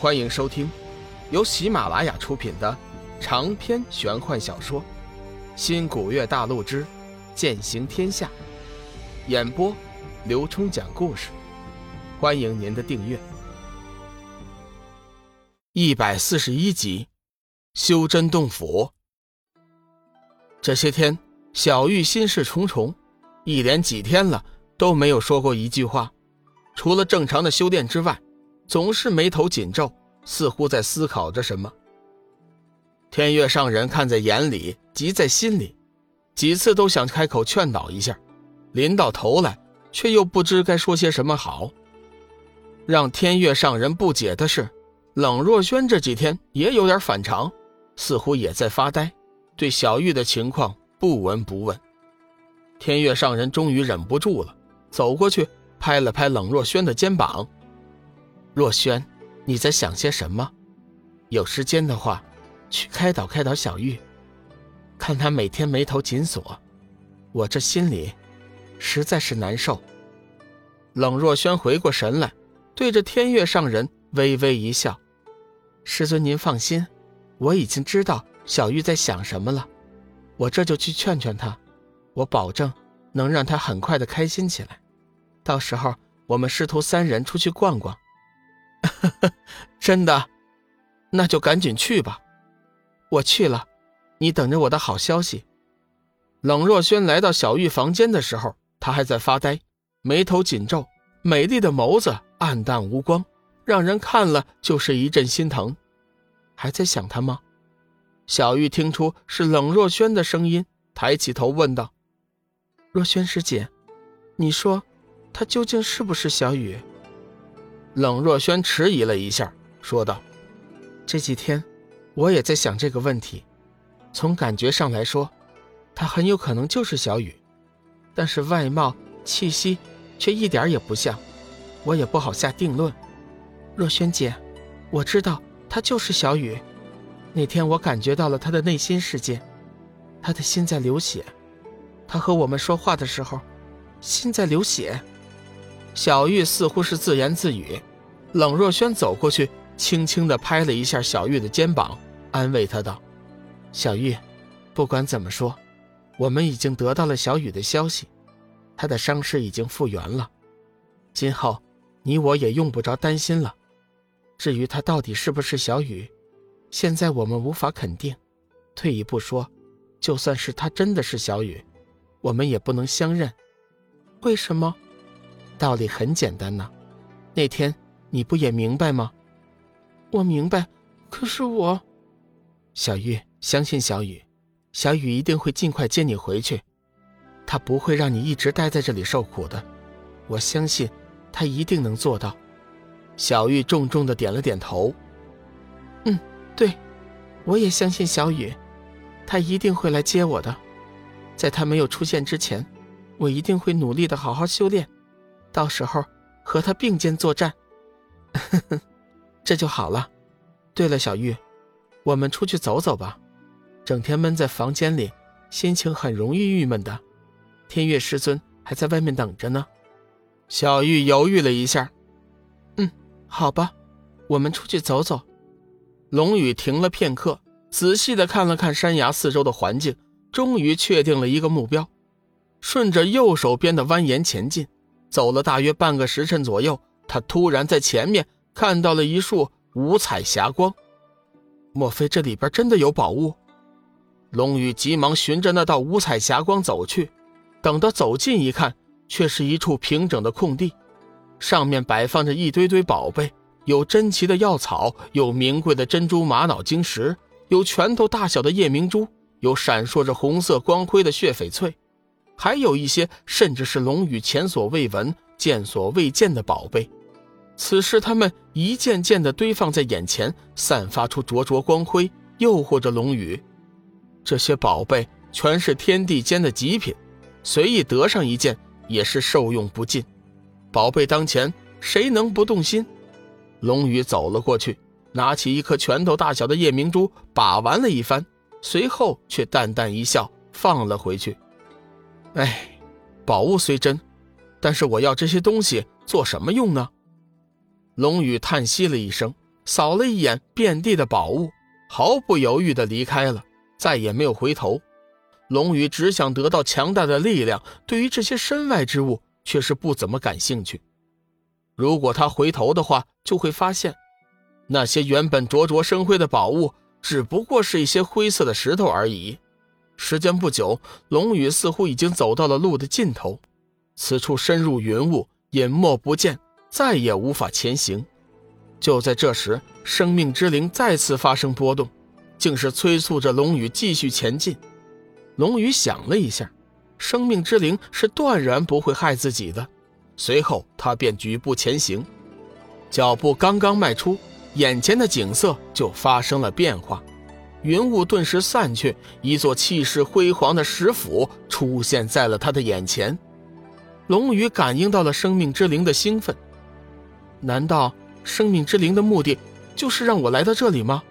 欢迎收听由喜马拉雅出品的长篇玄幻小说《新古月大陆之剑行天下》，演播刘冲讲故事。欢迎您的订阅。一百四十一集，修真洞府。这些天，小玉心事重重，一连几天了都没有说过一句话，除了正常的修炼之外。总是眉头紧皱，似乎在思考着什么。天月上人看在眼里，急在心里，几次都想开口劝导一下，临到头来却又不知该说些什么好。让天月上人不解的是，冷若轩这几天也有点反常，似乎也在发呆，对小玉的情况不闻不问。天月上人终于忍不住了，走过去拍了拍冷若轩的肩膀。若轩，你在想些什么？有时间的话，去开导开导小玉，看她每天眉头紧锁，我这心里实在是难受。冷若轩回过神来，对着天月上人微微一笑：“师尊，您放心，我已经知道小玉在想什么了，我这就去劝劝她，我保证能让她很快的开心起来。到时候我们师徒三人出去逛逛。” 真的，那就赶紧去吧。我去了，你等着我的好消息。冷若轩来到小玉房间的时候，她还在发呆，眉头紧皱，美丽的眸子暗淡无光，让人看了就是一阵心疼。还在想他吗？小玉听出是冷若轩的声音，抬起头问道：“若轩师姐，你说，他究竟是不是小雨？”冷若轩迟疑了一下，说道：“这几天，我也在想这个问题。从感觉上来说，他很有可能就是小雨，但是外貌、气息却一点也不像，我也不好下定论。若轩姐，我知道他就是小雨。那天我感觉到了他的内心世界，他的心在流血。他和我们说话的时候，心在流血。”小玉似乎是自言自语，冷若轩走过去，轻轻地拍了一下小玉的肩膀，安慰她道：“小玉，不管怎么说，我们已经得到了小雨的消息，她的伤势已经复原了，今后你我也用不着担心了。至于她到底是不是小雨，现在我们无法肯定。退一步说，就算是她真的是小雨，我们也不能相认。为什么？”道理很简单呐，那天你不也明白吗？我明白，可是我，小玉相信小雨，小雨一定会尽快接你回去，他不会让你一直待在这里受苦的，我相信他一定能做到。小玉重重的点了点头。嗯，对，我也相信小雨，他一定会来接我的，在他没有出现之前，我一定会努力的好好修炼。到时候和他并肩作战，这就好了。对了，小玉，我们出去走走吧。整天闷在房间里，心情很容易郁闷的。天月师尊还在外面等着呢。小玉犹豫了一下，嗯，好吧，我们出去走走。龙宇停了片刻，仔细的看了看山崖四周的环境，终于确定了一个目标，顺着右手边的蜿蜒前进。走了大约半个时辰左右，他突然在前面看到了一束五彩霞光。莫非这里边真的有宝物？龙宇急忙循着那道五彩霞光走去。等他走近一看，却是一处平整的空地，上面摆放着一堆堆宝贝，有珍奇的药草，有名贵的珍珠玛瑙晶石，有拳头大小的夜明珠，有闪烁着红色光辉的血翡翠。还有一些，甚至是龙宇前所未闻、见所未见的宝贝。此时，他们一件件的堆放在眼前，散发出灼灼光辉，诱惑着龙宇。这些宝贝全是天地间的极品，随意得上一件也是受用不尽。宝贝当前，谁能不动心？龙宇走了过去，拿起一颗拳头大小的夜明珠，把玩了一番，随后却淡淡一笑，放了回去。哎，宝物虽真，但是我要这些东西做什么用呢？龙宇叹息了一声，扫了一眼遍地的宝物，毫不犹豫地离开了，再也没有回头。龙宇只想得到强大的力量，对于这些身外之物却是不怎么感兴趣。如果他回头的话，就会发现，那些原本灼灼生辉的宝物，只不过是一些灰色的石头而已。时间不久，龙宇似乎已经走到了路的尽头，此处深入云雾，隐没不见，再也无法前行。就在这时，生命之灵再次发生波动，竟是催促着龙宇继续前进。龙宇想了一下，生命之灵是断然不会害自己的。随后，他便举步前行，脚步刚刚迈出，眼前的景色就发生了变化。云雾顿时散去，一座气势辉煌的石府出现在了他的眼前。龙宇感应到了生命之灵的兴奋，难道生命之灵的目的就是让我来到这里吗？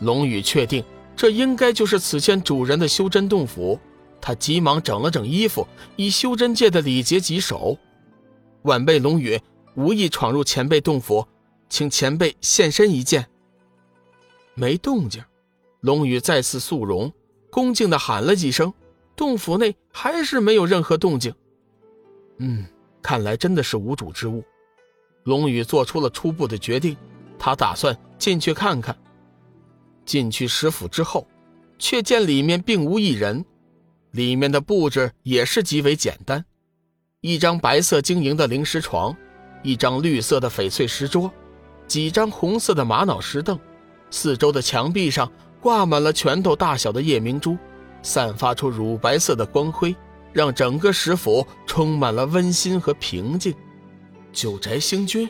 龙宇确定这应该就是此前主人的修真洞府，他急忙整了整衣服，以修真界的礼节棘手：“晚辈龙宇无意闯入前辈洞府，请前辈现身一见。”没动静。龙宇再次肃容，恭敬地喊了几声，洞府内还是没有任何动静。嗯，看来真的是无主之物。龙宇做出了初步的决定，他打算进去看看。进去石府之后，却见里面并无一人，里面的布置也是极为简单：一张白色晶莹的灵石床，一张绿色的翡翠石桌，几张红色的玛瑙石凳，四周的墙壁上。挂满了拳头大小的夜明珠，散发出乳白色的光辉，让整个石府充满了温馨和平静。九宅星君，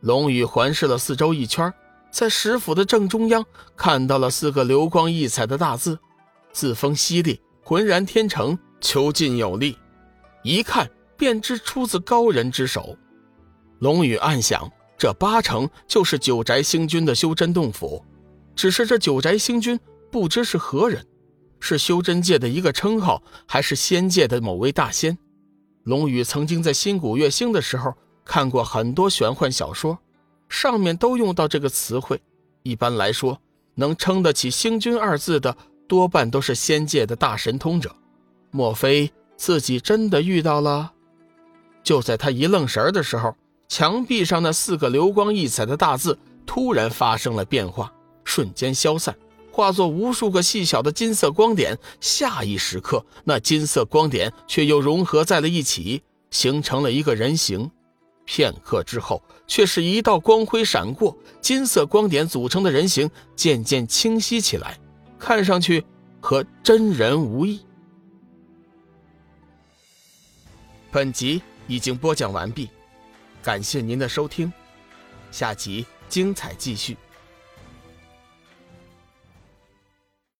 龙宇环视了四周一圈，在石府的正中央看到了四个流光溢彩的大字，字锋犀利，浑然天成，遒劲有力，一看便知出自高人之手。龙宇暗想，这八成就是九宅星君的修真洞府。只是这九宅星君不知是何人，是修真界的一个称号，还是仙界的某位大仙？龙宇曾经在新古月星的时候看过很多玄幻小说，上面都用到这个词汇。一般来说，能称得起星君二字的，多半都是仙界的大神通者。莫非自己真的遇到了？就在他一愣神的时候，墙壁上那四个流光溢彩的大字突然发生了变化。瞬间消散，化作无数个细小的金色光点。下一时刻，那金色光点却又融合在了一起，形成了一个人形。片刻之后，却是一道光辉闪过，金色光点组成的人形渐渐清晰起来，看上去和真人无异。本集已经播讲完毕，感谢您的收听，下集精彩继续。